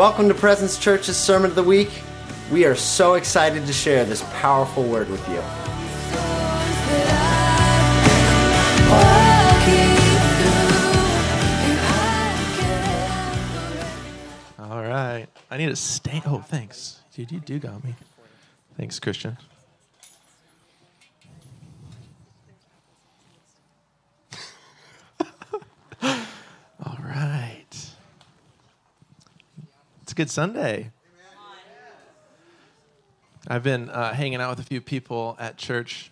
Welcome to Presence Church's Sermon of the Week. We are so excited to share this powerful word with you. All right. I need to stay. Oh, thanks. Dude, you do got me. Thanks, Christian. It's a good Sunday. I've been uh, hanging out with a few people at church,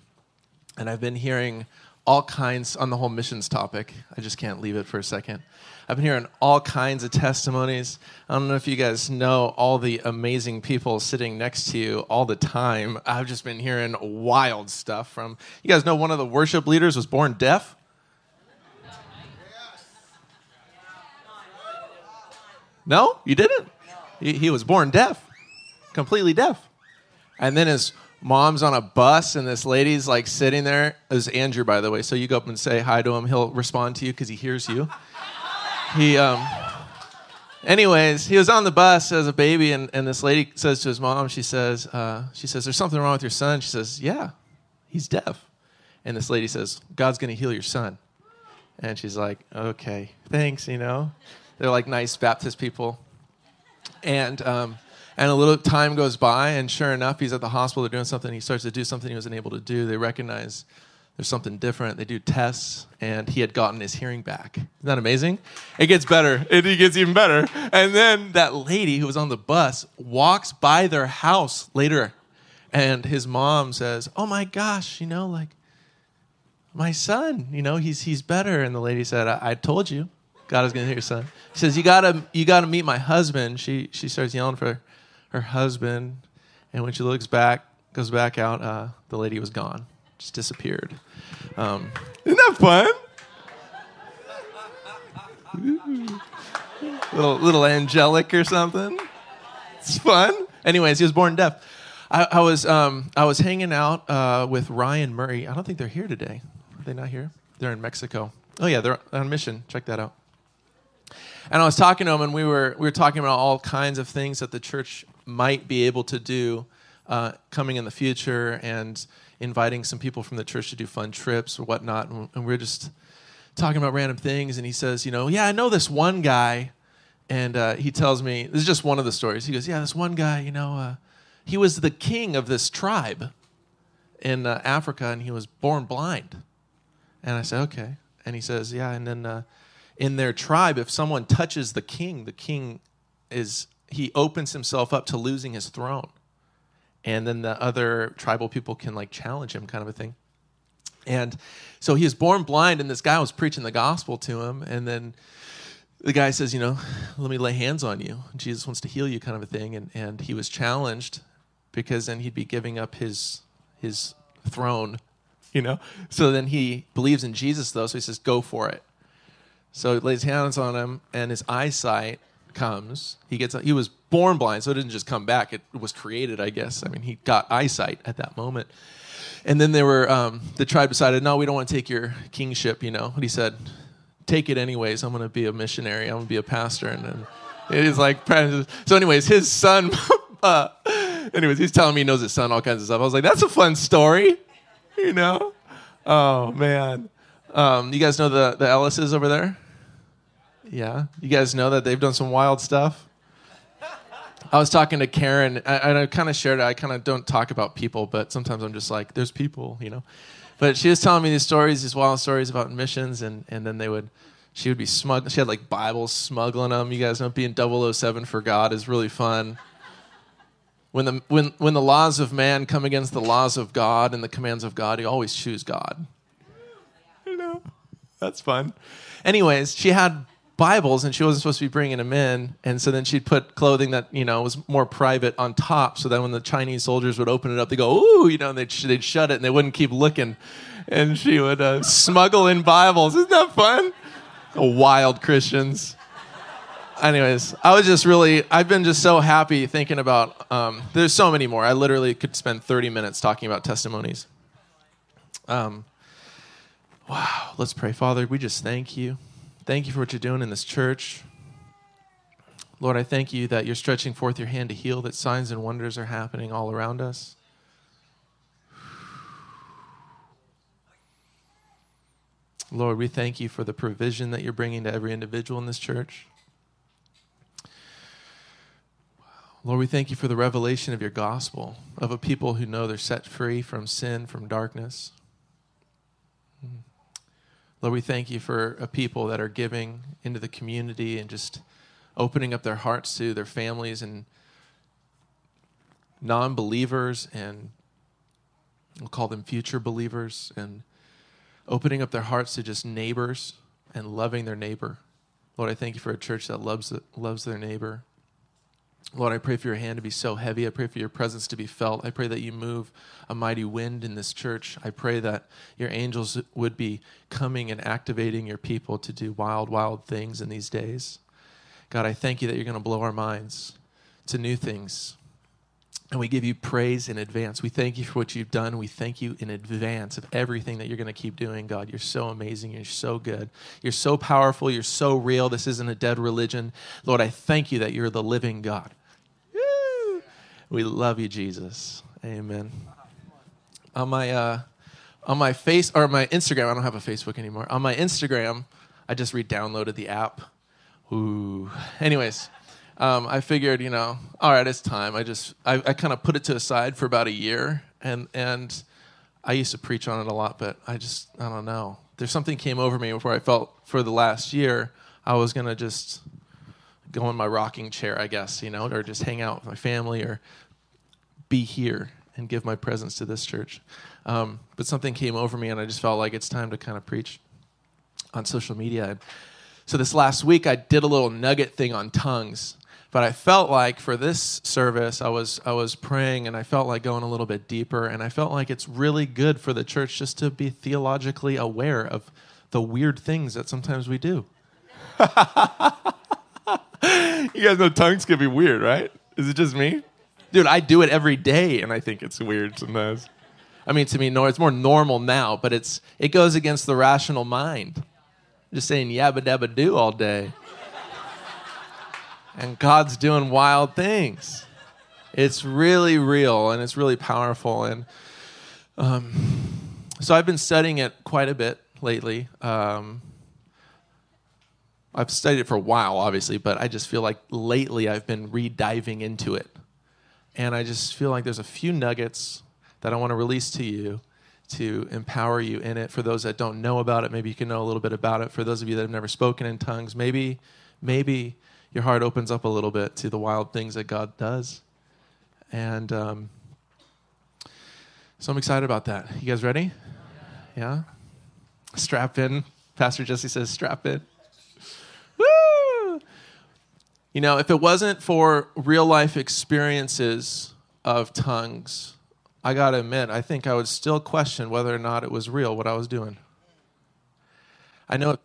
and I've been hearing all kinds on the whole missions topic. I just can't leave it for a second. I've been hearing all kinds of testimonies. I don't know if you guys know all the amazing people sitting next to you all the time. I've just been hearing wild stuff from you guys know one of the worship leaders was born deaf. No, you didn't. He, he was born deaf, completely deaf. And then his mom's on a bus, and this lady's like sitting there. It was Andrew, by the way. So you go up and say hi to him. He'll respond to you because he hears you. He, um, anyways, he was on the bus as a baby, and, and this lady says to his mom, she says, uh, she says, "There's something wrong with your son." She says, "Yeah, he's deaf." And this lady says, "God's going to heal your son." And she's like, "Okay, thanks." You know, they're like nice Baptist people. And um, and a little time goes by, and sure enough, he's at the hospital. They're doing something. He starts to do something he wasn't able to do. They recognize there's something different. They do tests, and he had gotten his hearing back. Isn't that amazing? It gets better. It gets even better. And then that lady who was on the bus walks by their house later, and his mom says, "Oh my gosh, you know, like my son, you know, he's he's better." And the lady said, "I, I told you." God is going to hear your son. She says, "You gotta, you gotta meet my husband." She she starts yelling for her husband, and when she looks back, goes back out, uh, the lady was gone, just disappeared. Um, isn't that fun? little little angelic or something. It's fun. Anyways, he was born deaf. I, I was um, I was hanging out uh, with Ryan Murray. I don't think they're here today. Are they not here? They're in Mexico. Oh yeah, they're on a mission. Check that out. And I was talking to him, and we were we were talking about all kinds of things that the church might be able to do uh, coming in the future, and inviting some people from the church to do fun trips or whatnot. And, and we are just talking about random things, and he says, you know, yeah, I know this one guy, and uh, he tells me this is just one of the stories. He goes, yeah, this one guy, you know, uh, he was the king of this tribe in uh, Africa, and he was born blind. And I said, okay. And he says, yeah, and then uh, in their tribe, if someone touches the king, the king is he opens himself up to losing his throne. And then the other tribal people can like challenge him, kind of a thing. And so he was born blind, and this guy was preaching the gospel to him. And then the guy says, You know, let me lay hands on you. Jesus wants to heal you, kind of a thing. And, and he was challenged because then he'd be giving up his, his throne, you know? So then he believes in Jesus, though, so he says, Go for it. So he lays hands on him, and his eyesight comes. He gets he was born blind, so it didn't just come back. It was created, I guess. I mean, he got eyesight at that moment. And then there were um, the tribe decided, no, we don't want to take your kingship. You know, and he said, take it anyways. I'm going to be a missionary. I'm going to be a pastor. And then he's like, so anyways, his son. uh, anyways, he's telling me he knows his son all kinds of stuff. I was like, that's a fun story. You know? Oh man. Um, you guys know the the Ellises over there? Yeah. You guys know that they've done some wild stuff? I was talking to Karen, and I kind of shared it. I kind of don't talk about people, but sometimes I'm just like, there's people, you know. But she was telling me these stories, these wild stories about missions, and, and then they would, she would be smug. She had like Bibles smuggling them. You guys know being 007 for God is really fun. When the, when, when the laws of man come against the laws of God and the commands of God, you always choose God. You know, that's fun. Anyways, she had Bibles, and she wasn't supposed to be bringing them in. And so then she'd put clothing that you know was more private on top, so that when the Chinese soldiers would open it up, they go ooh, you know, and they'd, they'd shut it, and they wouldn't keep looking. And she would uh, smuggle in Bibles. Isn't that fun? Wild Christians. Anyways, I was just really, I've been just so happy thinking about, um, there's so many more. I literally could spend 30 minutes talking about testimonies. Um, wow, let's pray. Father, we just thank you. Thank you for what you're doing in this church. Lord, I thank you that you're stretching forth your hand to heal, that signs and wonders are happening all around us. Lord, we thank you for the provision that you're bringing to every individual in this church. Lord, we thank you for the revelation of your gospel, of a people who know they're set free from sin, from darkness. Lord, we thank you for a people that are giving into the community and just opening up their hearts to their families and non believers, and we'll call them future believers, and opening up their hearts to just neighbors and loving their neighbor. Lord, I thank you for a church that loves, loves their neighbor. Lord, I pray for your hand to be so heavy. I pray for your presence to be felt. I pray that you move a mighty wind in this church. I pray that your angels would be coming and activating your people to do wild, wild things in these days. God, I thank you that you're going to blow our minds to new things. And we give you praise in advance. We thank you for what you've done. We thank you in advance of everything that you're going to keep doing, God. You're so amazing. You're so good. You're so powerful. You're so real. This isn't a dead religion. Lord, I thank you that you're the living God. We love you, Jesus. Amen. On my uh, on my face or my Instagram, I don't have a Facebook anymore. On my Instagram, I just re-downloaded the app. Ooh. Anyways um, I figured, you know, all right, it's time. I just, I, I kind of put it to a side for about a year, and and I used to preach on it a lot, but I just, I don't know. There's something came over me where I felt for the last year I was gonna just go in my rocking chair, I guess, you know, or just hang out with my family or be here and give my presence to this church. Um, but something came over me, and I just felt like it's time to kind of preach on social media. So this last week, I did a little nugget thing on tongues but I felt like for this service, I was I was praying, and I felt like going a little bit deeper, and I felt like it's really good for the church just to be theologically aware of the weird things that sometimes we do. you guys know tongues can be weird, right? Is it just me? Dude, I do it every day, and I think it's weird sometimes. I mean, to me, no, it's more normal now, but it's it goes against the rational mind. Just saying yabba dabba do all day and God's doing wild things. It's really real and it's really powerful. And um, so I've been studying it quite a bit lately. Um, I've studied it for a while, obviously, but I just feel like lately I've been re diving into it. And I just feel like there's a few nuggets that I want to release to you to empower you in it. For those that don't know about it, maybe you can know a little bit about it. For those of you that have never spoken in tongues, maybe, maybe your heart opens up a little bit to the wild things that God does. And um, so I'm excited about that. You guys ready? Yeah? Strap in. Pastor Jesse says, strap in. Woo! You know, if it wasn't for real life experiences of tongues, I got to admit, I think I would still question whether or not it was real what I was doing. I know.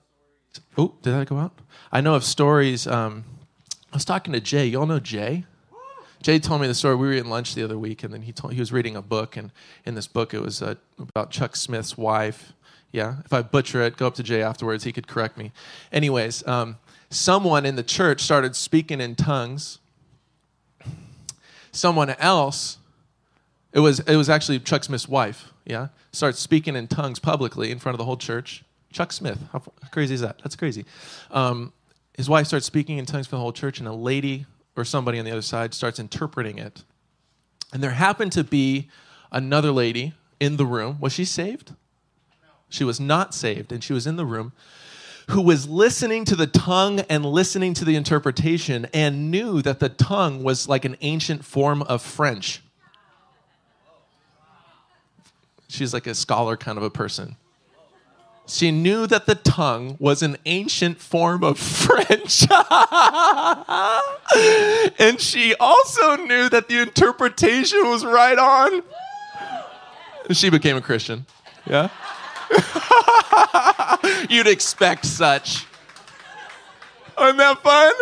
Oh, did that go out? I know of stories. Um, I was talking to Jay. Y'all know Jay? Jay told me the story. We were eating lunch the other week, and then he told he was reading a book, and in this book it was uh, about Chuck Smith's wife. Yeah, if I butcher it, go up to Jay afterwards. He could correct me. Anyways, um, someone in the church started speaking in tongues. Someone else, it was it was actually Chuck Smith's wife. Yeah, starts speaking in tongues publicly in front of the whole church. Chuck Smith, how crazy is that? That's crazy. Um, his wife starts speaking in tongues for the whole church, and a lady or somebody on the other side starts interpreting it. And there happened to be another lady in the room. Was she saved? She was not saved, and she was in the room who was listening to the tongue and listening to the interpretation and knew that the tongue was like an ancient form of French. She's like a scholar kind of a person. She knew that the tongue was an ancient form of French. and she also knew that the interpretation was right on. She became a Christian. Yeah? You'd expect such. Isn't that fun?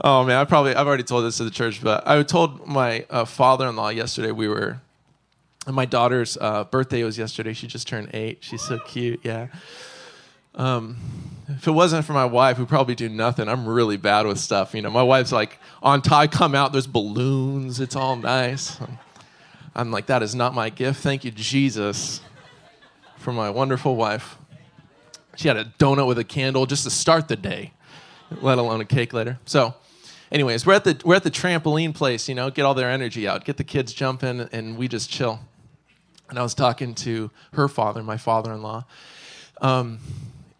Oh man, I probably I've already told this to the church, but I told my uh, father-in-law yesterday we were my daughter's uh, birthday was yesterday. She just turned eight. She's so cute. Yeah. Um, if it wasn't for my wife, who'd probably do nothing, I'm really bad with stuff. You know, my wife's like, on tie, come out, there's balloons, it's all nice. I'm like, that is not my gift. Thank you, Jesus, for my wonderful wife. She had a donut with a candle just to start the day, let alone a cake later. So, anyways, we're at the we're at the trampoline place. You know, get all their energy out, get the kids jumping, and we just chill. And I was talking to her father, my father-in-law, um,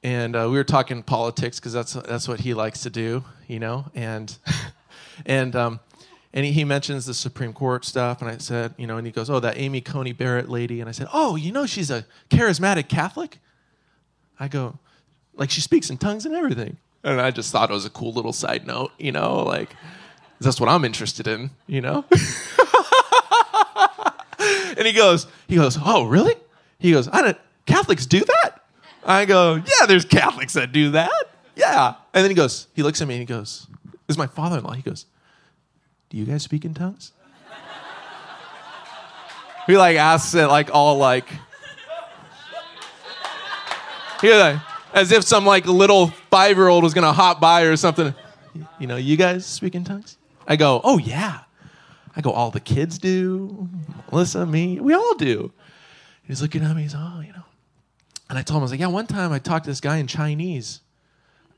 and uh, we were talking politics because that's that's what he likes to do, you know. And and um, and he, he, mentions the Supreme Court stuff, and I said, you know, and he goes, "Oh, that Amy Coney Barrett lady," and I said, "Oh, you know, she's a charismatic Catholic." I go, like she speaks in tongues and everything, and I just thought it was a cool little side note, you know, like that's what I'm interested in, you know. and he goes, he goes, "Oh, really?" He goes, "I don't. Catholics do that." I go, "Yeah, there's Catholics that do that. Yeah." And then he goes, he looks at me and he goes, "This is my father-in-law." He goes, "Do you guys speak in tongues?" he like asks it like all like, he like as if some like little five-year-old was gonna hop by or something. You know, you guys speak in tongues? I go, "Oh yeah." I go, all the kids do. Melissa, me, we all do. He's looking at me. He's, oh, you know. And I told him, I was like, yeah, one time I talked to this guy in Chinese.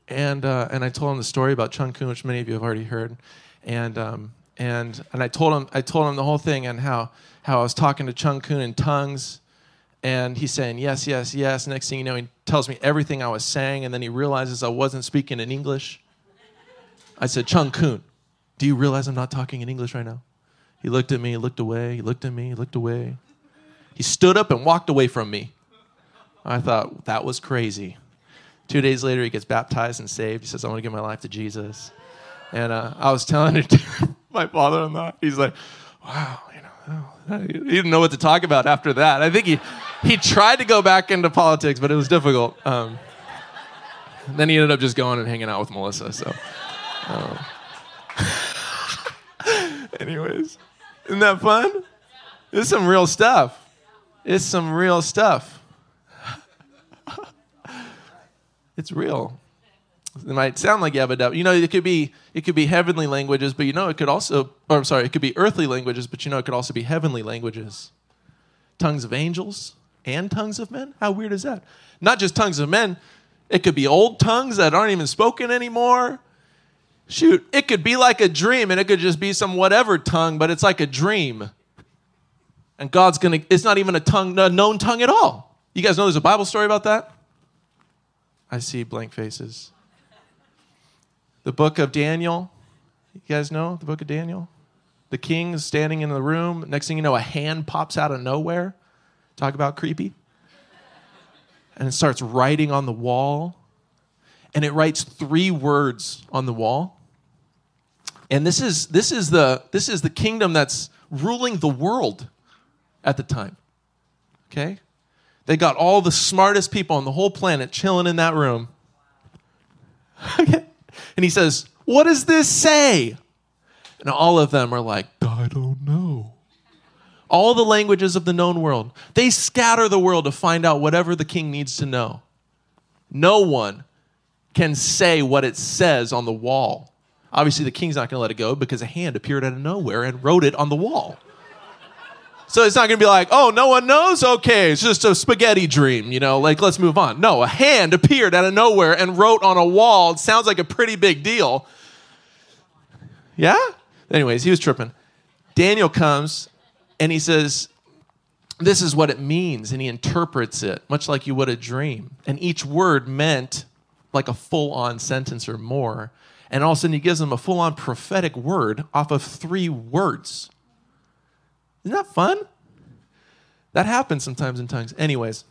And, uh, and I told him the story about Chung Kun, which many of you have already heard. And, um, and, and I, told him, I told him the whole thing and how, how I was talking to Chung Kun in tongues. And he's saying, yes, yes, yes. Next thing you know, he tells me everything I was saying. And then he realizes I wasn't speaking in English. I said, Chung Kun, do you realize I'm not talking in English right now? He looked at me, looked away, he looked at me, looked away. He stood up and walked away from me. I thought that was crazy. Two days later, he gets baptized and saved. He says, I want to give my life to Jesus. And uh, I was telling to my father in law. He's like, wow, you know, he didn't know what to talk about after that. I think he, he tried to go back into politics, but it was difficult. Um, then he ended up just going and hanging out with Melissa. So, um, anyways. Isn't that fun? It's some real stuff. It's some real stuff. it's real. It might sound like yabba You know, it could be it could be heavenly languages, but you know, it could also. Or I'm sorry, it could be earthly languages, but you know, it could also be heavenly languages. Tongues of angels and tongues of men. How weird is that? Not just tongues of men. It could be old tongues that aren't even spoken anymore shoot, it could be like a dream and it could just be some whatever tongue, but it's like a dream. And God's gonna, it's not even a tongue, a known tongue at all. You guys know there's a Bible story about that? I see blank faces. The book of Daniel. You guys know the book of Daniel? The king is standing in the room. Next thing you know, a hand pops out of nowhere. Talk about creepy. And it starts writing on the wall. And it writes three words on the wall. And this is, this is, the, this is the kingdom that's ruling the world at the time. Okay? They got all the smartest people on the whole planet chilling in that room. and he says, What does this say? And all of them are like, I don't know. All the languages of the known world. They scatter the world to find out whatever the king needs to know. No one can say what it says on the wall. Obviously, the king's not going to let it go because a hand appeared out of nowhere and wrote it on the wall. So it's not going to be like, oh, no one knows? Okay, it's just a spaghetti dream, you know, like let's move on. No, a hand appeared out of nowhere and wrote on a wall. It sounds like a pretty big deal. Yeah? Anyways, he was tripping. Daniel comes and he says, This is what it means. And he interprets it, much like you would a dream. And each word meant like a full on sentence or more and all of a sudden he gives them a full on prophetic word off of three words. Isn't that fun? That happens sometimes in tongues. Anyways,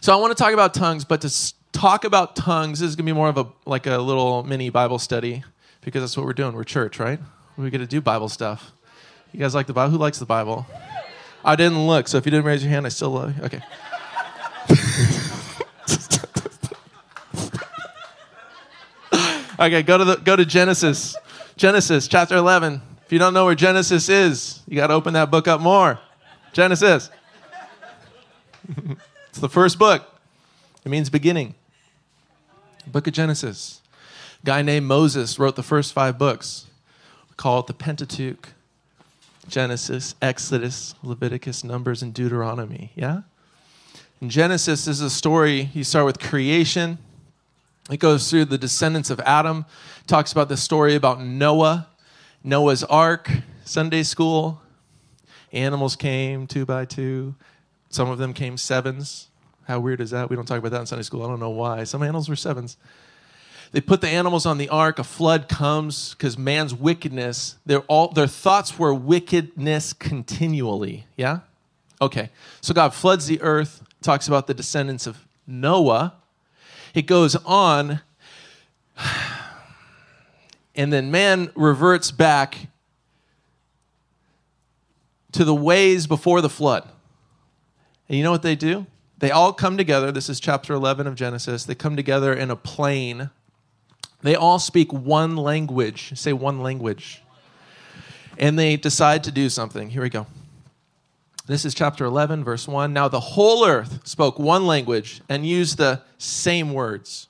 so I want to talk about tongues, but to talk about tongues is going to be more of a like a little mini Bible study because that's what we're doing. We're church, right? We get to do Bible stuff. You guys like the Bible? Who likes the Bible? I didn't look, so if you didn't raise your hand, I still love you. Okay. Okay, go to the go to Genesis. Genesis chapter 11. If you don't know where Genesis is, you got to open that book up more. Genesis. it's the first book. It means beginning. Book of Genesis. A guy named Moses wrote the first five books. We call it the Pentateuch. Genesis, Exodus, Leviticus, Numbers, and Deuteronomy. Yeah? In Genesis is a story, you start with creation. It goes through the descendants of Adam, talks about the story about Noah, Noah's Ark, Sunday school. Animals came two by two. Some of them came sevens. How weird is that? We don't talk about that in Sunday school. I don't know why. Some animals were sevens. They put the animals on the ark. A flood comes because man's wickedness, their, all, their thoughts were wickedness continually. Yeah? Okay. So God floods the earth, talks about the descendants of Noah. It goes on, and then man reverts back to the ways before the flood. And you know what they do? They all come together. This is chapter 11 of Genesis. They come together in a plain they all speak one language. Say one language. And they decide to do something. Here we go. This is chapter 11, verse 1. Now the whole earth spoke one language and used the same words.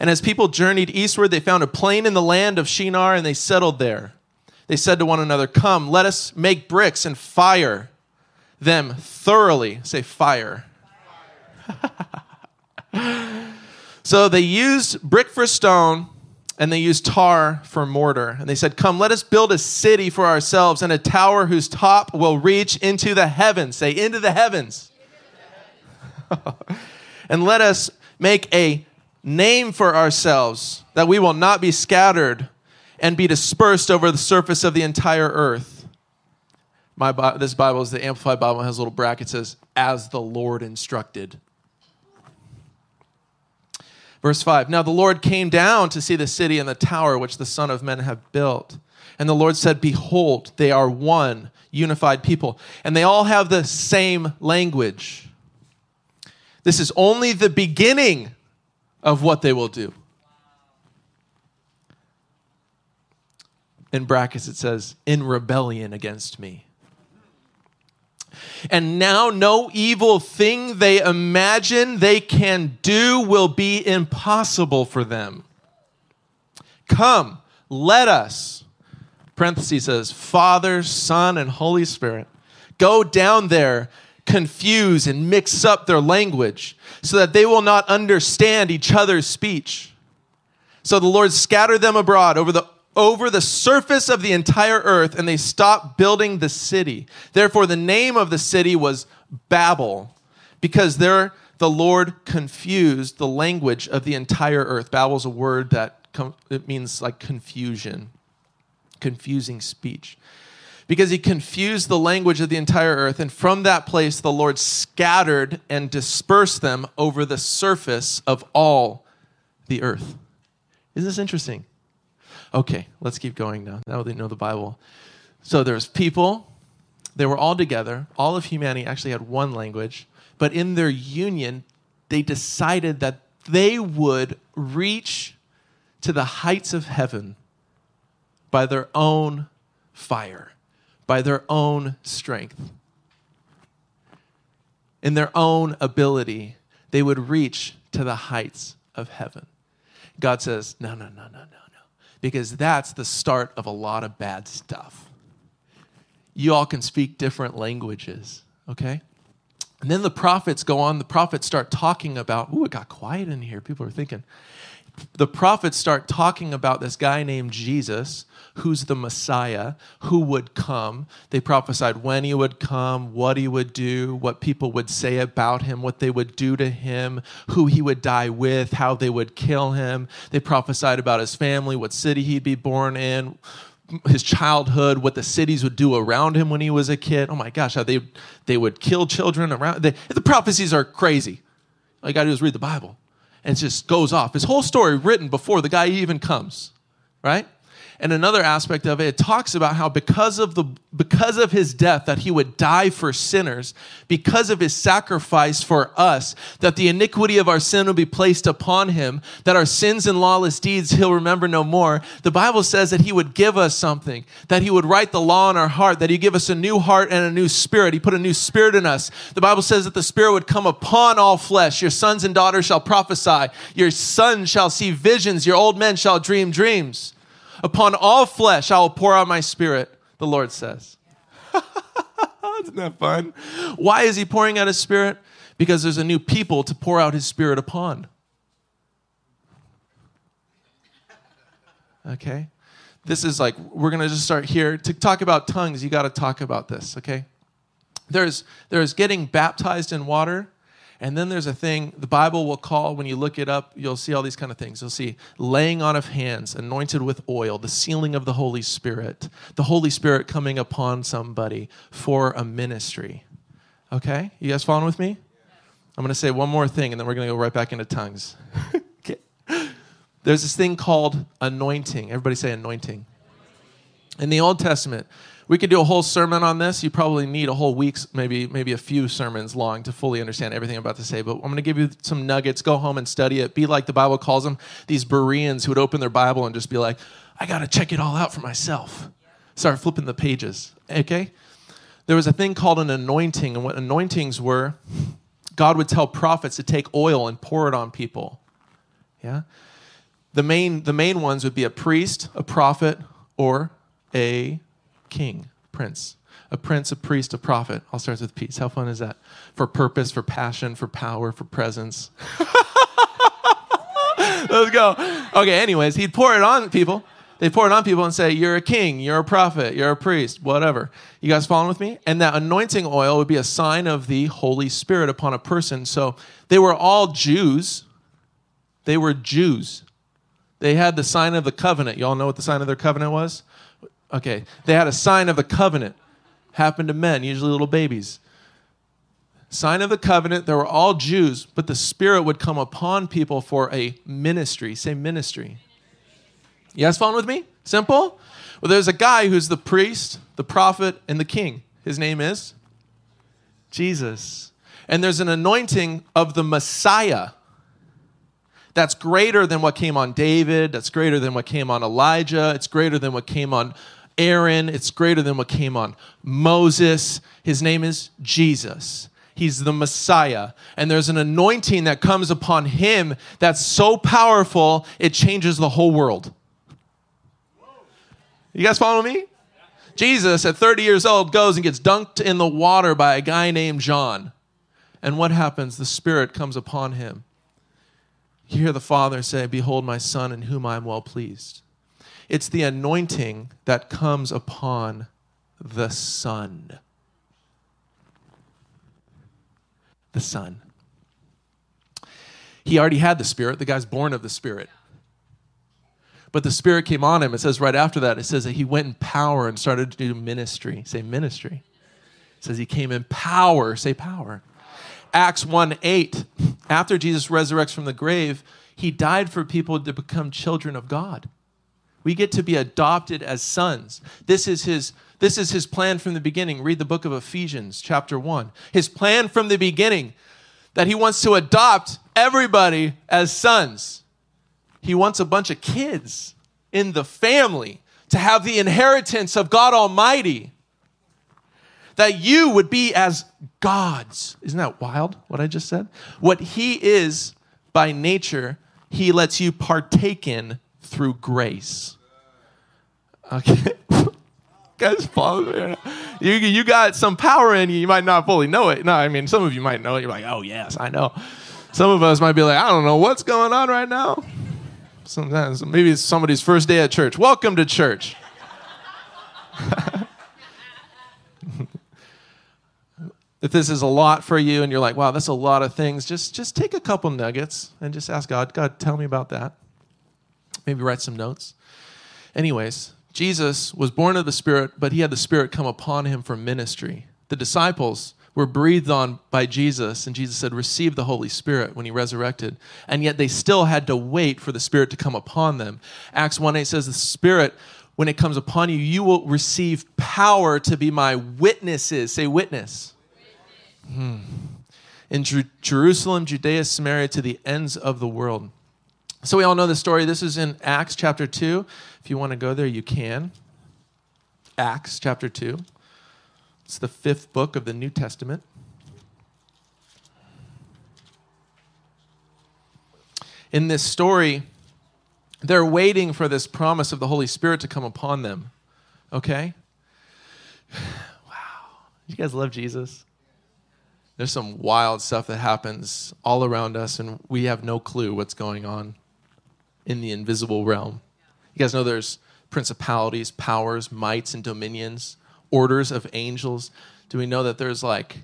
And as people journeyed eastward, they found a plain in the land of Shinar and they settled there. They said to one another, Come, let us make bricks and fire them thoroughly. Say fire. fire. So they used brick for stone and they used tar for mortar. And they said, Come, let us build a city for ourselves and a tower whose top will reach into the heavens. Say, into the heavens. and let us make a name for ourselves that we will not be scattered and be dispersed over the surface of the entire earth. My, this Bible is the Amplified Bible, it has a little bracket says, as the Lord instructed. Verse 5 Now the Lord came down to see the city and the tower which the Son of Men have built. And the Lord said, Behold, they are one unified people, and they all have the same language. This is only the beginning of what they will do. In brackets, it says, In rebellion against me. And now no evil thing they imagine they can do will be impossible for them. Come, let us, parentheses says, Father, Son, and Holy Spirit, go down there, confuse and mix up their language so that they will not understand each other's speech. So the Lord scattered them abroad over the over the surface of the entire earth and they stopped building the city. Therefore, the name of the city was Babel because there the Lord confused the language of the entire earth. Babel is a word that com- it means like confusion, confusing speech. Because he confused the language of the entire earth, and from that place the Lord scattered and dispersed them over the surface of all the earth. Isn't this interesting? Okay, let's keep going now. Now they know the Bible. So there's people, they were all together. All of humanity actually had one language, but in their union, they decided that they would reach to the heights of heaven by their own fire, by their own strength. In their own ability, they would reach to the heights of heaven. God says, No, no, no, no, no no. because that's the start of a lot of bad stuff. You all can speak different languages, okay? And then the prophets go on, the prophets start talking about, ooh, it got quiet in here. People are thinking. The prophets start talking about this guy named Jesus who's the Messiah, who would come. They prophesied when he would come, what he would do, what people would say about him, what they would do to him, who he would die with, how they would kill him. They prophesied about his family, what city he'd be born in, his childhood, what the cities would do around him when he was a kid. Oh my gosh, how they, they would kill children around. They, the prophecies are crazy. All you got to do is read the Bible. And just goes off. His whole story written before the guy even comes, right? And another aspect of it, it talks about how because of the because of his death that he would die for sinners, because of his sacrifice for us, that the iniquity of our sin will be placed upon him, that our sins and lawless deeds he'll remember no more. The Bible says that he would give us something, that he would write the law in our heart, that he give us a new heart and a new spirit. He put a new spirit in us. The Bible says that the spirit would come upon all flesh. Your sons and daughters shall prophesy. Your sons shall see visions. Your old men shall dream dreams. Upon all flesh I will pour out my spirit, the Lord says. Isn't that fun? Why is he pouring out his spirit? Because there's a new people to pour out his spirit upon. Okay? This is like, we're going to just start here. To talk about tongues, you got to talk about this, okay? There's, there's getting baptized in water and then there's a thing the Bible will call, when you look it up, you'll see all these kind of things. You'll see laying on of hands, anointed with oil, the sealing of the Holy Spirit, the Holy Spirit coming upon somebody for a ministry. Okay? You guys following with me? I'm going to say one more thing and then we're going to go right back into tongues. okay. There's this thing called anointing. Everybody say anointing. In the Old Testament, we could do a whole sermon on this. You probably need a whole week's, maybe maybe a few sermons long to fully understand everything I'm about to say. But I'm going to give you some nuggets. Go home and study it. Be like the Bible calls them, these Bereans who would open their Bible and just be like, I got to check it all out for myself. Start flipping the pages. Okay? There was a thing called an anointing, and what anointings were, God would tell prophets to take oil and pour it on people. Yeah? The main, the main ones would be a priest, a prophet, or a king, prince. A prince, a priest, a prophet. All starts with peace. How fun is that? For purpose, for passion, for power, for presence. Let's go. Okay, anyways, he'd pour it on people. They'd pour it on people and say, You're a king, you're a prophet, you're a priest, whatever. You guys following with me? And that anointing oil would be a sign of the Holy Spirit upon a person. So they were all Jews. They were Jews. They had the sign of the covenant. Y'all know what the sign of their covenant was? Okay, they had a sign of the covenant. Happened to men, usually little babies. Sign of the covenant, they were all Jews, but the Spirit would come upon people for a ministry. Say ministry. Guys following with me? Simple? Well, there's a guy who's the priest, the prophet, and the king. His name is Jesus. And there's an anointing of the Messiah that's greater than what came on David, that's greater than what came on Elijah, it's greater than what came on Aaron. It's greater than what came on Moses. His name is Jesus. He's the Messiah. And there's an anointing that comes upon him that's so powerful, it changes the whole world. You guys follow me? Jesus, at 30 years old, goes and gets dunked in the water by a guy named John. And what happens? The Spirit comes upon him. You hear the Father say, Behold, my Son, in whom I am well pleased. It's the anointing that comes upon the Son. The Son. He already had the Spirit. The guy's born of the Spirit. But the Spirit came on him. It says right after that, it says that he went in power and started to do ministry. Say ministry. It says he came in power. Say power. Acts 1 8. After Jesus resurrects from the grave, he died for people to become children of God. We get to be adopted as sons. This is his this is his plan from the beginning. Read the book of Ephesians chapter 1. His plan from the beginning that he wants to adopt everybody as sons. He wants a bunch of kids in the family to have the inheritance of God Almighty. That you would be as gods. Isn't that wild what I just said? What he is by nature, he lets you partake in through grace. Okay. Guys, follow You, you got some power in you. You might not fully know it. No, I mean, some of you might know it. You're like, oh, yes, I know. Some of us might be like, I don't know what's going on right now. Sometimes, maybe it's somebody's first day at church. Welcome to church. if this is a lot for you and you're like, wow, that's a lot of things, just, just take a couple nuggets and just ask God, God, tell me about that. Maybe write some notes. Anyways, Jesus was born of the Spirit, but he had the Spirit come upon him for ministry. The disciples were breathed on by Jesus, and Jesus said, Receive the Holy Spirit when he resurrected. And yet they still had to wait for the Spirit to come upon them. Acts 1 8 says, The Spirit when it comes upon you, you will receive power to be my witnesses. Say, witness. Hmm. In Jer- Jerusalem, Judea, Samaria, to the ends of the world. So we all know the story. This is in Acts chapter 2. If you want to go there, you can. Acts chapter 2. It's the fifth book of the New Testament. In this story, they're waiting for this promise of the Holy Spirit to come upon them. Okay? Wow. You guys love Jesus? There's some wild stuff that happens all around us, and we have no clue what's going on in the invisible realm. You guys know there's principalities, powers, mights, and dominions, orders of angels. Do we know that there's like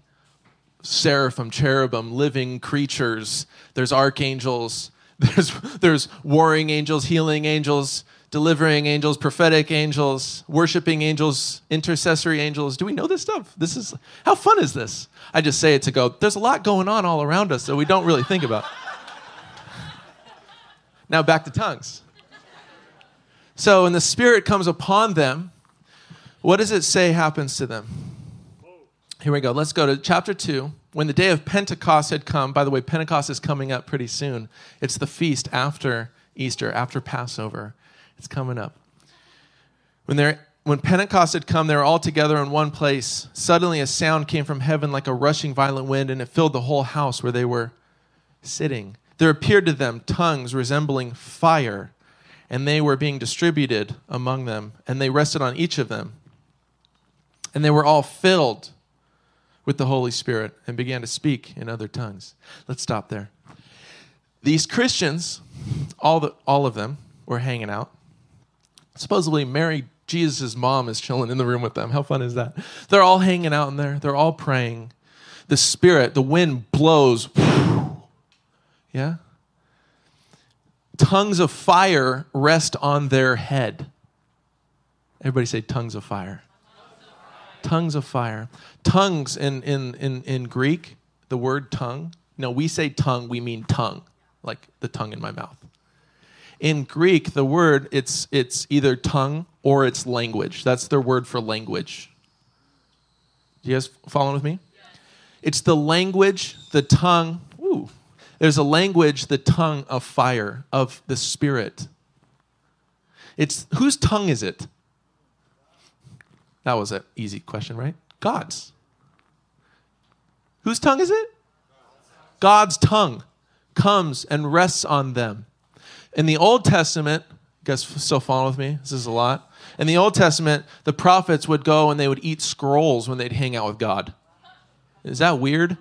seraphim, cherubim, living creatures? There's archangels. There's there's warring angels, healing angels, delivering angels, prophetic angels, worshiping angels, intercessory angels. Do we know this stuff? This is how fun is this? I just say it to go. There's a lot going on all around us that we don't really think about. Now back to tongues. So when the Spirit comes upon them, what does it say happens to them? Here we go. Let's go to chapter 2. When the day of Pentecost had come, by the way, Pentecost is coming up pretty soon. It's the feast after Easter, after Passover. It's coming up. When, they're, when Pentecost had come, they were all together in one place. Suddenly, a sound came from heaven like a rushing violent wind, and it filled the whole house where they were sitting there appeared to them tongues resembling fire, and they were being distributed among them, and they rested on each of them. And they were all filled with the Holy Spirit and began to speak in other tongues. Let's stop there. These Christians, all, the, all of them, were hanging out. Supposedly, Mary, Jesus' mom, is chilling in the room with them. How fun is that? They're all hanging out in there, they're all praying. The Spirit, the wind blows. Yeah? Tongues of fire rest on their head. Everybody say tongues of fire. Tongues of fire. Tongues in, in, in, in Greek, the word tongue, no, we say tongue, we mean tongue, like the tongue in my mouth. In Greek, the word, it's, it's either tongue or it's language. That's their word for language. Do you guys following with me? It's the language, the tongue. There's a language, the tongue of fire, of the Spirit. It's whose tongue is it? That was an easy question, right? God's. Whose tongue is it? God's tongue comes and rests on them. In the Old Testament, guys still following with me? This is a lot. In the Old Testament, the prophets would go and they would eat scrolls when they'd hang out with God. Is that weird?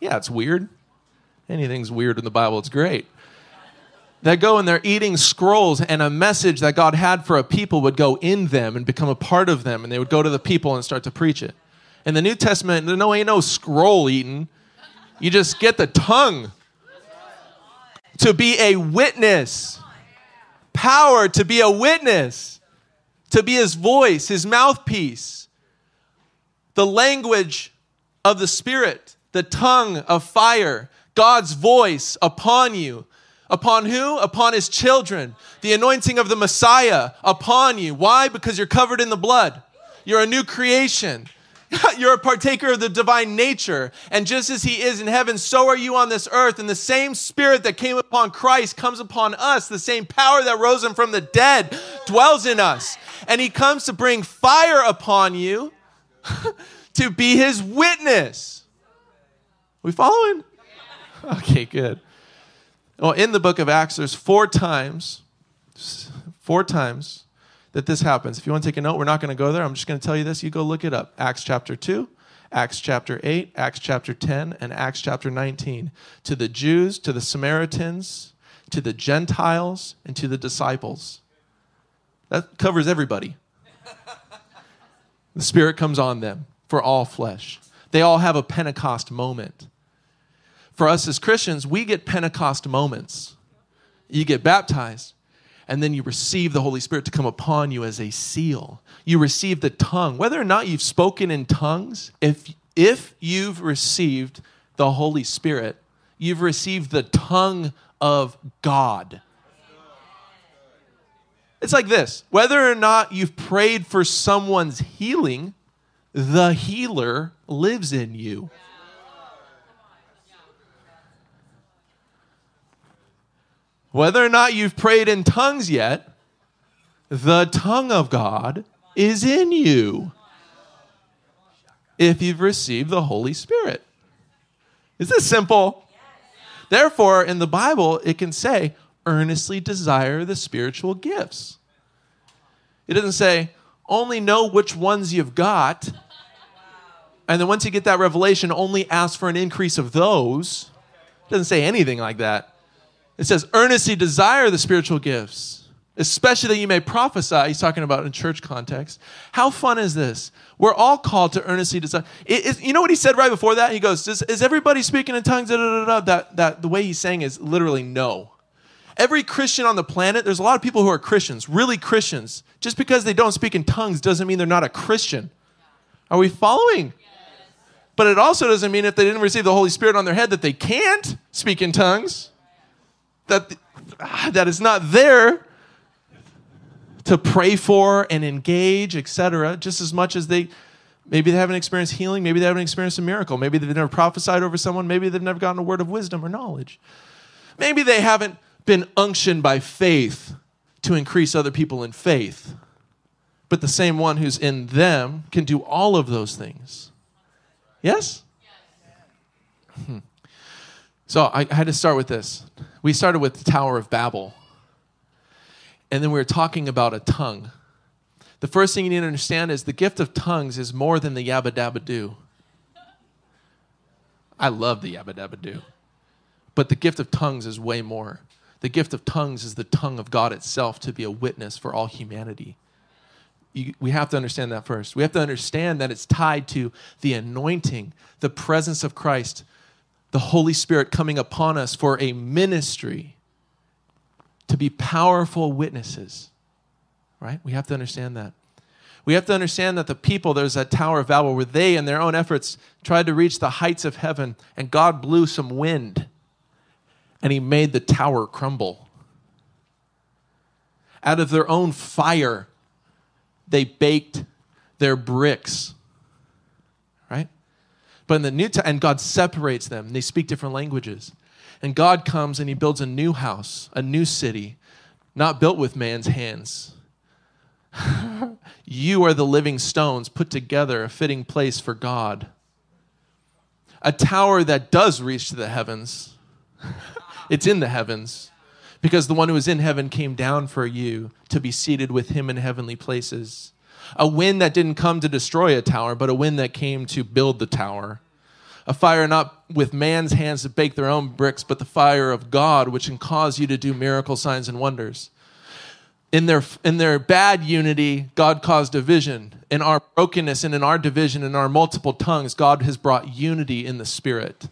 Yeah, it's weird anything's weird in the Bible, it's great. They go and they're eating scrolls, and a message that God had for a people would go in them and become a part of them, and they would go to the people and start to preach it. In the New Testament, there no ain't no scroll eating. You just get the tongue to be a witness. Power to be a witness, to be his voice, his mouthpiece. The language of the Spirit, the tongue of fire God's voice upon you. Upon who? Upon his children. The anointing of the Messiah upon you. Why? Because you're covered in the blood. You're a new creation. You're a partaker of the divine nature. And just as he is in heaven, so are you on this earth. And the same spirit that came upon Christ comes upon us. The same power that rose him from the dead dwells in us. And he comes to bring fire upon you to be his witness. We following? Okay, good. Well, in the book of Acts, there's four times, four times that this happens. If you want to take a note, we're not going to go there. I'm just going to tell you this. You go look it up. Acts chapter 2, Acts chapter 8, Acts chapter 10, and Acts chapter 19. To the Jews, to the Samaritans, to the Gentiles, and to the disciples. That covers everybody. the Spirit comes on them for all flesh. They all have a Pentecost moment for us as Christians, we get Pentecost moments. You get baptized, and then you receive the Holy Spirit to come upon you as a seal. You receive the tongue. Whether or not you've spoken in tongues, if, if you've received the Holy Spirit, you've received the tongue of God. It's like this whether or not you've prayed for someone's healing, the healer lives in you. Whether or not you've prayed in tongues yet, the tongue of God is in you if you've received the Holy Spirit. Is this simple? Therefore, in the Bible, it can say, earnestly desire the spiritual gifts. It doesn't say, only know which ones you've got. And then once you get that revelation, only ask for an increase of those. It doesn't say anything like that. It says, earnestly desire the spiritual gifts especially that you may prophesy. He's talking about in church context. How fun is this? We're all called to earnestly desire. It, it, you know what he said right before that? He goes, "Is, is everybody speaking in tongues?" Da, da, da, that, that the way he's saying is literally no. Every Christian on the planet, there's a lot of people who are Christians, really Christians. Just because they don't speak in tongues doesn't mean they're not a Christian. Are we following? But it also doesn't mean if they didn't receive the Holy Spirit on their head that they can't speak in tongues. That that is not there to pray for and engage, etc., just as much as they maybe they haven't experienced healing, maybe they haven't experienced a miracle, maybe they've never prophesied over someone, maybe they've never gotten a word of wisdom or knowledge. Maybe they haven't been unctioned by faith to increase other people in faith. But the same one who's in them can do all of those things. Yes? Hmm. So I had to start with this. We started with the Tower of Babel and then we were talking about a tongue. The first thing you need to understand is the gift of tongues is more than the yabba dabba do. I love the yabba dabba do. But the gift of tongues is way more. The gift of tongues is the tongue of God itself to be a witness for all humanity. You, we have to understand that first. We have to understand that it's tied to the anointing, the presence of Christ, the Holy Spirit coming upon us for a ministry to be powerful witnesses. Right? We have to understand that. We have to understand that the people, there's that Tower of Babel where they, in their own efforts, tried to reach the heights of heaven, and God blew some wind and he made the tower crumble. Out of their own fire, they baked their bricks. But in the New Testament, and God separates them, and they speak different languages. And God comes and he builds a new house, a new city, not built with man's hands. you are the living stones put together, a fitting place for God. A tower that does reach to the heavens. it's in the heavens because the one who is in heaven came down for you to be seated with him in heavenly places. A wind that didn't come to destroy a tower, but a wind that came to build the tower a fire not with man's hands to bake their own bricks, but the fire of God, which can cause you to do miracle signs and wonders. In their, in their bad unity, God caused division. In our brokenness and in our division, in our multiple tongues, God has brought unity in the Spirit.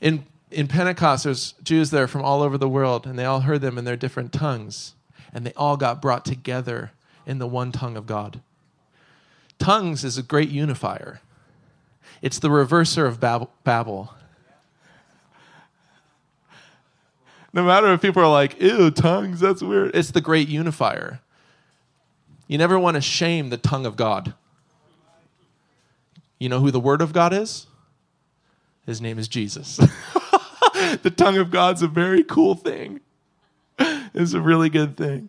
In, in Pentecost, there's Jews there from all over the world, and they all heard them in their different tongues, and they all got brought together in the one tongue of God. Tongues is a great unifier. It's the reverser of Babel. No matter if people are like, ew, tongues, that's weird. It's the great unifier. You never want to shame the tongue of God. You know who the Word of God is? His name is Jesus. the tongue of God's a very cool thing. It's a really good thing.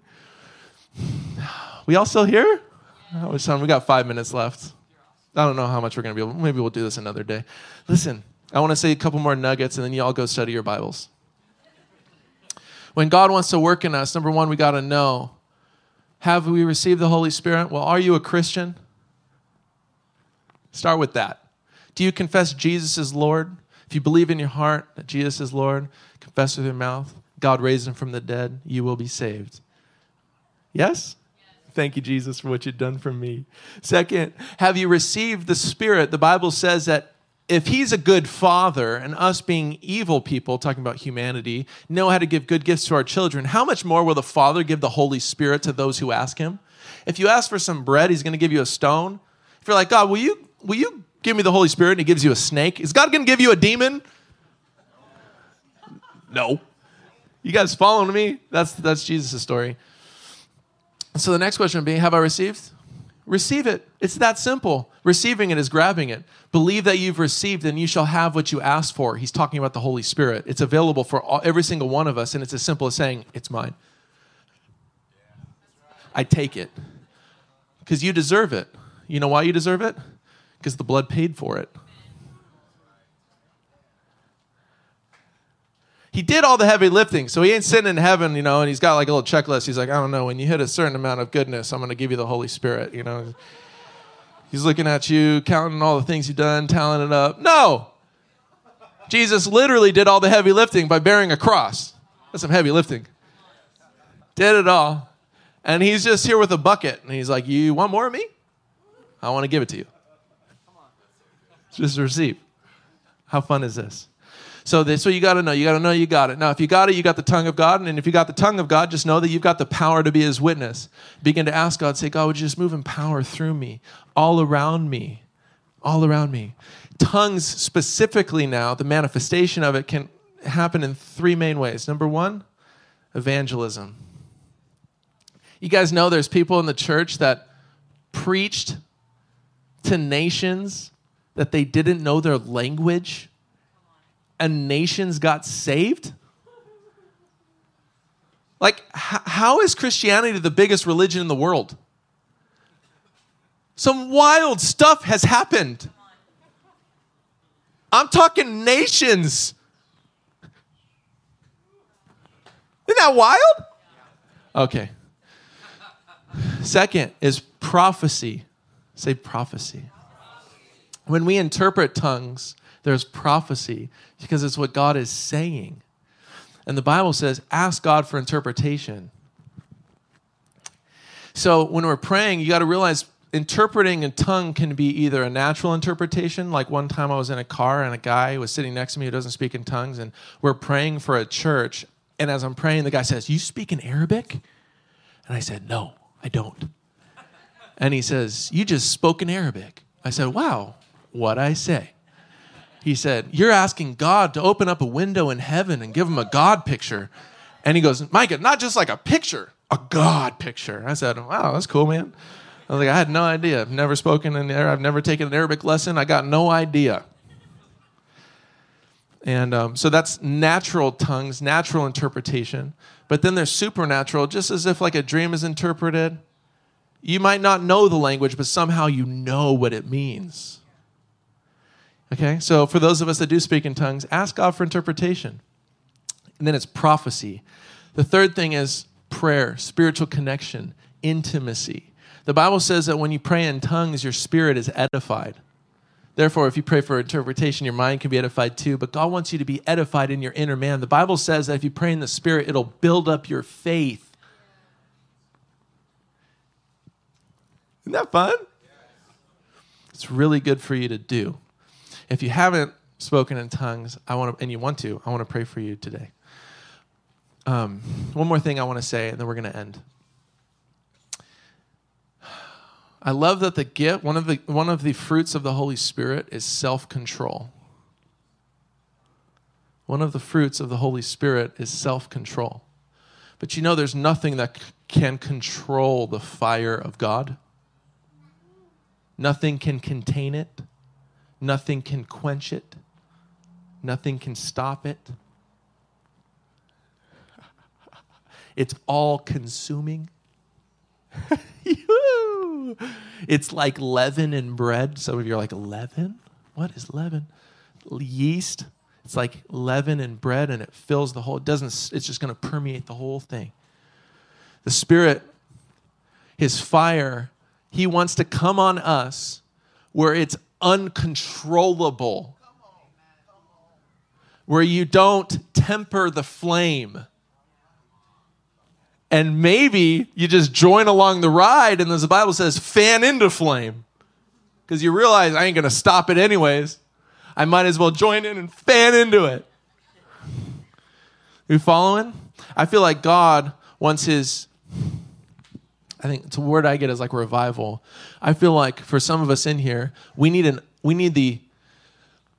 We all still here? Oh, we got five minutes left. I don't know how much we're going to be able. Maybe we'll do this another day. Listen, I want to say a couple more nuggets, and then y'all go study your Bibles. When God wants to work in us, number one, we got to know: Have we received the Holy Spirit? Well, are you a Christian? Start with that. Do you confess Jesus is Lord? If you believe in your heart that Jesus is Lord, confess with your mouth, God raised him from the dead, you will be saved. Yes? Thank you, Jesus, for what you've done for me. Second, have you received the Spirit? The Bible says that if He's a good Father and us being evil people, talking about humanity, know how to give good gifts to our children, how much more will the Father give the Holy Spirit to those who ask Him? If you ask for some bread, He's going to give you a stone. If you're like, God, will you, will you give me the Holy Spirit? And He gives you a snake. Is God going to give you a demon? No. You guys following me? That's that's Jesus' story. So the next question would be, have I received? Receive it. It's that simple. Receiving it is grabbing it. Believe that you've received and you shall have what you asked for. He's talking about the Holy Spirit. It's available for all, every single one of us, and it's as simple as saying, It's mine. I take it. Because you deserve it. You know why you deserve it? Because the blood paid for it. He did all the heavy lifting. So he ain't sitting in heaven, you know, and he's got like a little checklist. He's like, I don't know, when you hit a certain amount of goodness, I'm going to give you the Holy Spirit, you know. He's looking at you, counting all the things you've done, tallying it up. No! Jesus literally did all the heavy lifting by bearing a cross. That's some heavy lifting. Did it all. And he's just here with a bucket. And he's like, You want more of me? I want to give it to you. Just receive. How fun is this? So that's what you got to know. You got to know you got it. Now, if you got it, you got the tongue of God. And if you got the tongue of God, just know that you've got the power to be his witness. Begin to ask God, say, God, would you just move in power through me, all around me, all around me. Tongues specifically now, the manifestation of it can happen in three main ways. Number one, evangelism. You guys know there's people in the church that preached to nations that they didn't know their language and nations got saved? Like, how is Christianity the biggest religion in the world? Some wild stuff has happened. I'm talking nations. Isn't that wild? Okay. Second is prophecy. Say prophecy. When we interpret tongues, there's prophecy because it's what God is saying. And the Bible says, ask God for interpretation. So when we're praying, you got to realize interpreting in tongue can be either a natural interpretation, like one time I was in a car and a guy was sitting next to me who doesn't speak in tongues, and we're praying for a church. And as I'm praying, the guy says, You speak in Arabic? And I said, No, I don't. And he says, You just spoke in Arabic. I said, Wow, what I say? He said, You're asking God to open up a window in heaven and give him a God picture. And he goes, Micah, not just like a picture, a God picture. I said, Wow, that's cool, man. I was like, I had no idea. I've never spoken in the Arabic. I've never taken an Arabic lesson. I got no idea. And um, so that's natural tongues, natural interpretation. But then there's supernatural, just as if like a dream is interpreted. You might not know the language, but somehow you know what it means. Okay, so for those of us that do speak in tongues, ask God for interpretation. And then it's prophecy. The third thing is prayer, spiritual connection, intimacy. The Bible says that when you pray in tongues, your spirit is edified. Therefore, if you pray for interpretation, your mind can be edified too. But God wants you to be edified in your inner man. The Bible says that if you pray in the Spirit, it'll build up your faith. Isn't that fun? It's really good for you to do. If you haven't spoken in tongues, I want to, and you want to, I want to pray for you today. Um, one more thing I want to say, and then we're going to end. I love that the gift, one of the one of the fruits of the Holy Spirit is self-control. One of the fruits of the Holy Spirit is self-control. But you know there's nothing that can control the fire of God. Nothing can contain it. Nothing can quench it, nothing can stop it. It's all consuming. it's like leaven in bread. Some of you are like, leaven? What is leaven? Yeast. It's like leaven in bread and it fills the whole, it doesn't, it's just going to permeate the whole thing. The Spirit, His fire, He wants to come on us where it's uncontrollable, where you don't temper the flame. And maybe you just join along the ride, and as the Bible says, fan into flame. Because you realize I ain't going to stop it anyways. I might as well join in and fan into it. You following? I feel like God wants his I think a word I get is like revival. I feel like for some of us in here, we need an we need the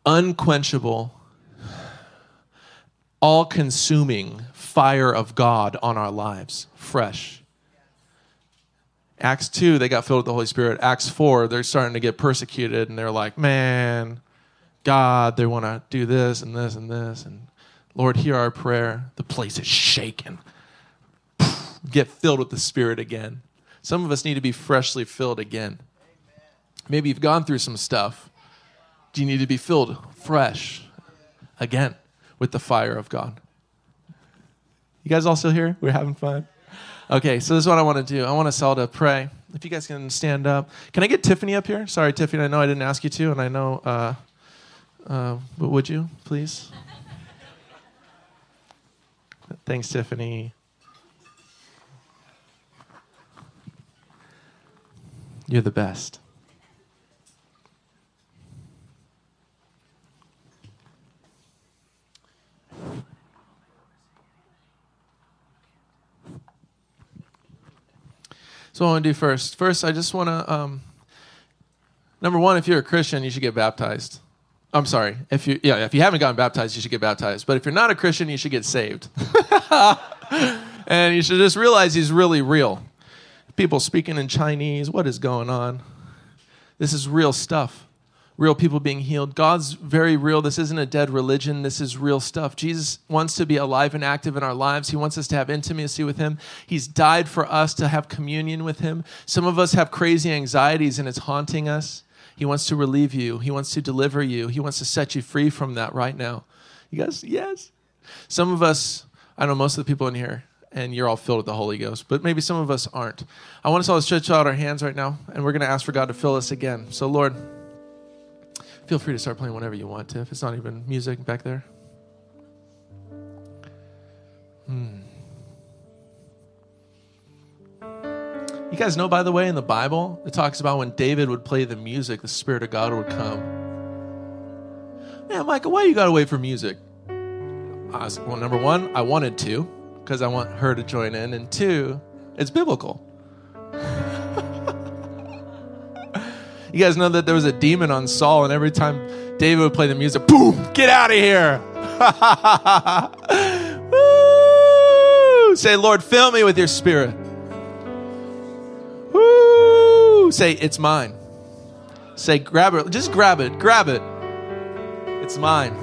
unquenchable, all consuming fire of God on our lives, fresh. Acts 2, they got filled with the Holy Spirit. Acts 4, they're starting to get persecuted and they're like, man, God, they want to do this and this and this. And Lord, hear our prayer. The place is shaken. Get filled with the Spirit again. Some of us need to be freshly filled again. Maybe you've gone through some stuff. Do you need to be filled fresh again with the fire of God? You guys all still here? We're having fun? Okay, so this is what I want to do. I want us all to pray. If you guys can stand up. Can I get Tiffany up here? Sorry, Tiffany, I know I didn't ask you to, and I know, uh, uh, but would you, please? Thanks, Tiffany. You're the best. So, what I want to do first. First, I just want to. Um, number one, if you're a Christian, you should get baptized. I'm sorry. If you, yeah, if you haven't gotten baptized, you should get baptized. But if you're not a Christian, you should get saved. and you should just realize he's really real. People speaking in Chinese. What is going on? This is real stuff real people being healed. God's very real. This isn't a dead religion. This is real stuff. Jesus wants to be alive and active in our lives. He wants us to have intimacy with Him. He's died for us to have communion with Him. Some of us have crazy anxieties and it's haunting us. He wants to relieve you, He wants to deliver you, He wants to set you free from that right now. You guys, yes. Some of us, I know most of the people in here, and you're all filled with the Holy Ghost, but maybe some of us aren't. I want us all to stretch out our hands right now, and we're going to ask for God to fill us again. So, Lord, Feel free to start playing whenever you want to, if it's not even music back there. Hmm. You guys know, by the way, in the Bible, it talks about when David would play the music, the Spirit of God would come. Yeah, Micah, why you got wait for music? Was, well, number one, I wanted to, because I want her to join in, and two, it's biblical. You guys know that there was a demon on Saul, and every time David would play the music, boom, get out of here. Say, Lord, fill me with your spirit. Woo! Say, it's mine. Say, grab it. Just grab it. Grab it. It's mine.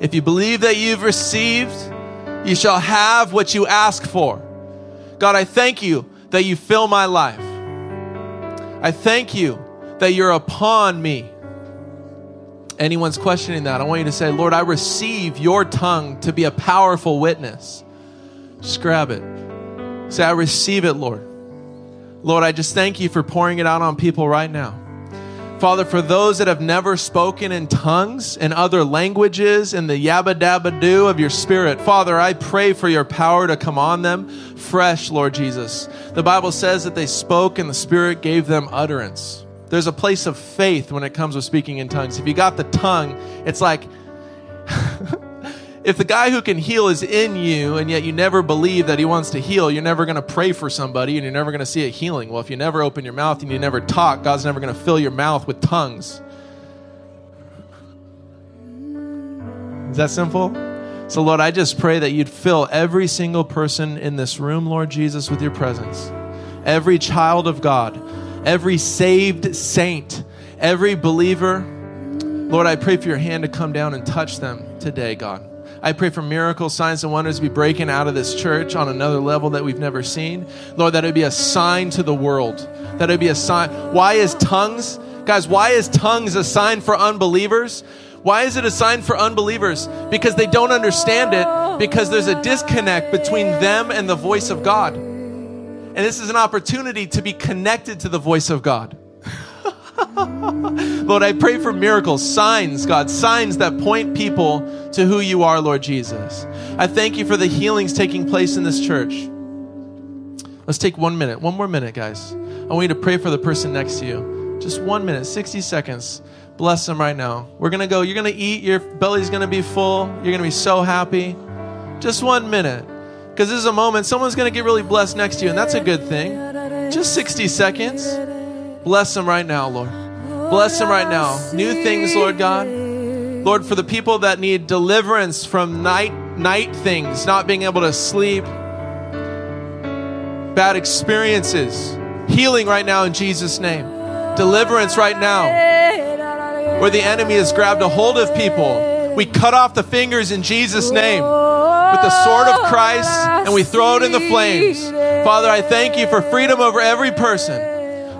If you believe that you've received, you shall have what you ask for. God, I thank you that you fill my life. I thank you that you're upon me. Anyone's questioning that, I want you to say, Lord, I receive your tongue to be a powerful witness. Just grab it. Say, I receive it, Lord. Lord, I just thank you for pouring it out on people right now. Father, for those that have never spoken in tongues and other languages in the yabba dabba doo of your spirit, Father, I pray for your power to come on them fresh, Lord Jesus. The Bible says that they spoke and the Spirit gave them utterance. There's a place of faith when it comes with speaking in tongues. If you got the tongue, it's like if the guy who can heal is in you and yet you never believe that he wants to heal, you're never going to pray for somebody and you're never going to see a healing. Well, if you never open your mouth and you never talk, God's never going to fill your mouth with tongues. Is that simple? So, Lord, I just pray that you'd fill every single person in this room, Lord Jesus, with your presence. Every child of God, every saved saint, every believer. Lord, I pray for your hand to come down and touch them today, God. I pray for miracles, signs, and wonders to be breaking out of this church on another level that we've never seen. Lord, that it would be a sign to the world. That it would be a sign. Why is tongues, guys, why is tongues a sign for unbelievers? Why is it a sign for unbelievers? Because they don't understand it, because there's a disconnect between them and the voice of God. And this is an opportunity to be connected to the voice of God. Lord, I pray for miracles, signs, God, signs that point people to who you are, Lord Jesus. I thank you for the healings taking place in this church. Let's take one minute, one more minute, guys. I want you to pray for the person next to you. Just one minute, 60 seconds. Bless them right now. We're going to go. You're going to eat. Your belly's going to be full. You're going to be so happy. Just one minute. Because this is a moment someone's going to get really blessed next to you, and that's a good thing. Just 60 seconds. Bless them right now, Lord. Bless them right now. New things, Lord God. Lord, for the people that need deliverance from night night things, not being able to sleep, bad experiences, healing right now in Jesus' name. Deliverance right now. Where the enemy has grabbed a hold of people, we cut off the fingers in Jesus' name with the sword of Christ and we throw it in the flames. Father, I thank you for freedom over every person.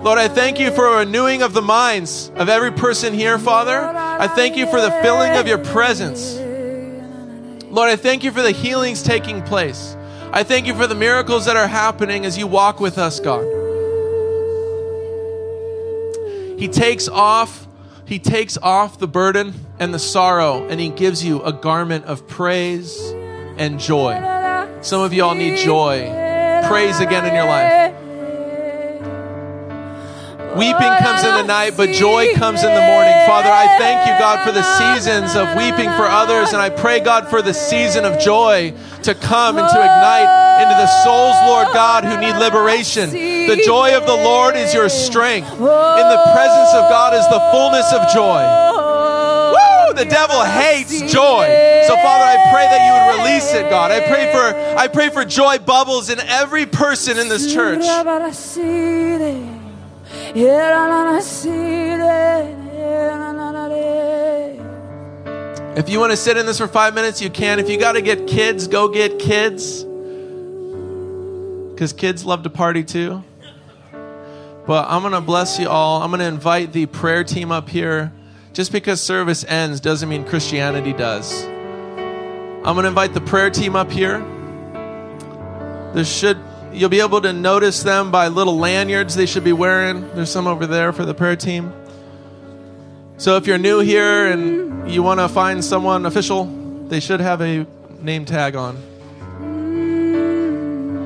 Lord, I thank you for a renewing of the minds of every person here, Father. I thank you for the filling of your presence. Lord, I thank you for the healings taking place. I thank you for the miracles that are happening as you walk with us, God. He takes off he takes off the burden and the sorrow and he gives you a garment of praise and joy. Some of y'all need joy, praise again in your life. Weeping comes in the night, but joy comes in the morning. Father, I thank you, God, for the seasons of weeping for others, and I pray, God, for the season of joy to come and to ignite into the souls, Lord God, who need liberation. The joy of the Lord is your strength. In the presence of God is the fullness of joy. Woo! The devil hates joy. So Father, I pray that you would release it, God. I pray for I pray for joy bubbles in every person in this church. If you want to sit in this for five minutes, you can. If you got to get kids, go get kids. Because kids love to party too. But I'm going to bless you all. I'm going to invite the prayer team up here. Just because service ends doesn't mean Christianity does. I'm going to invite the prayer team up here. There should You'll be able to notice them by little lanyards they should be wearing. There's some over there for the prayer team. So if you're new here and you want to find someone official, they should have a name tag on.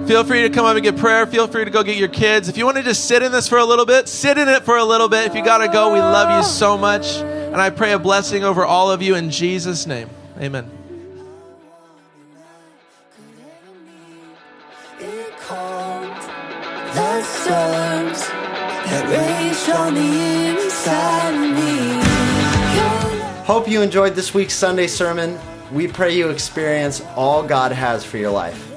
Feel free to come up and get prayer. Feel free to go get your kids. If you want to just sit in this for a little bit, sit in it for a little bit. If you got to go, we love you so much. And I pray a blessing over all of you in Jesus' name. Amen. Hope you enjoyed this week's Sunday sermon. We pray you experience all God has for your life.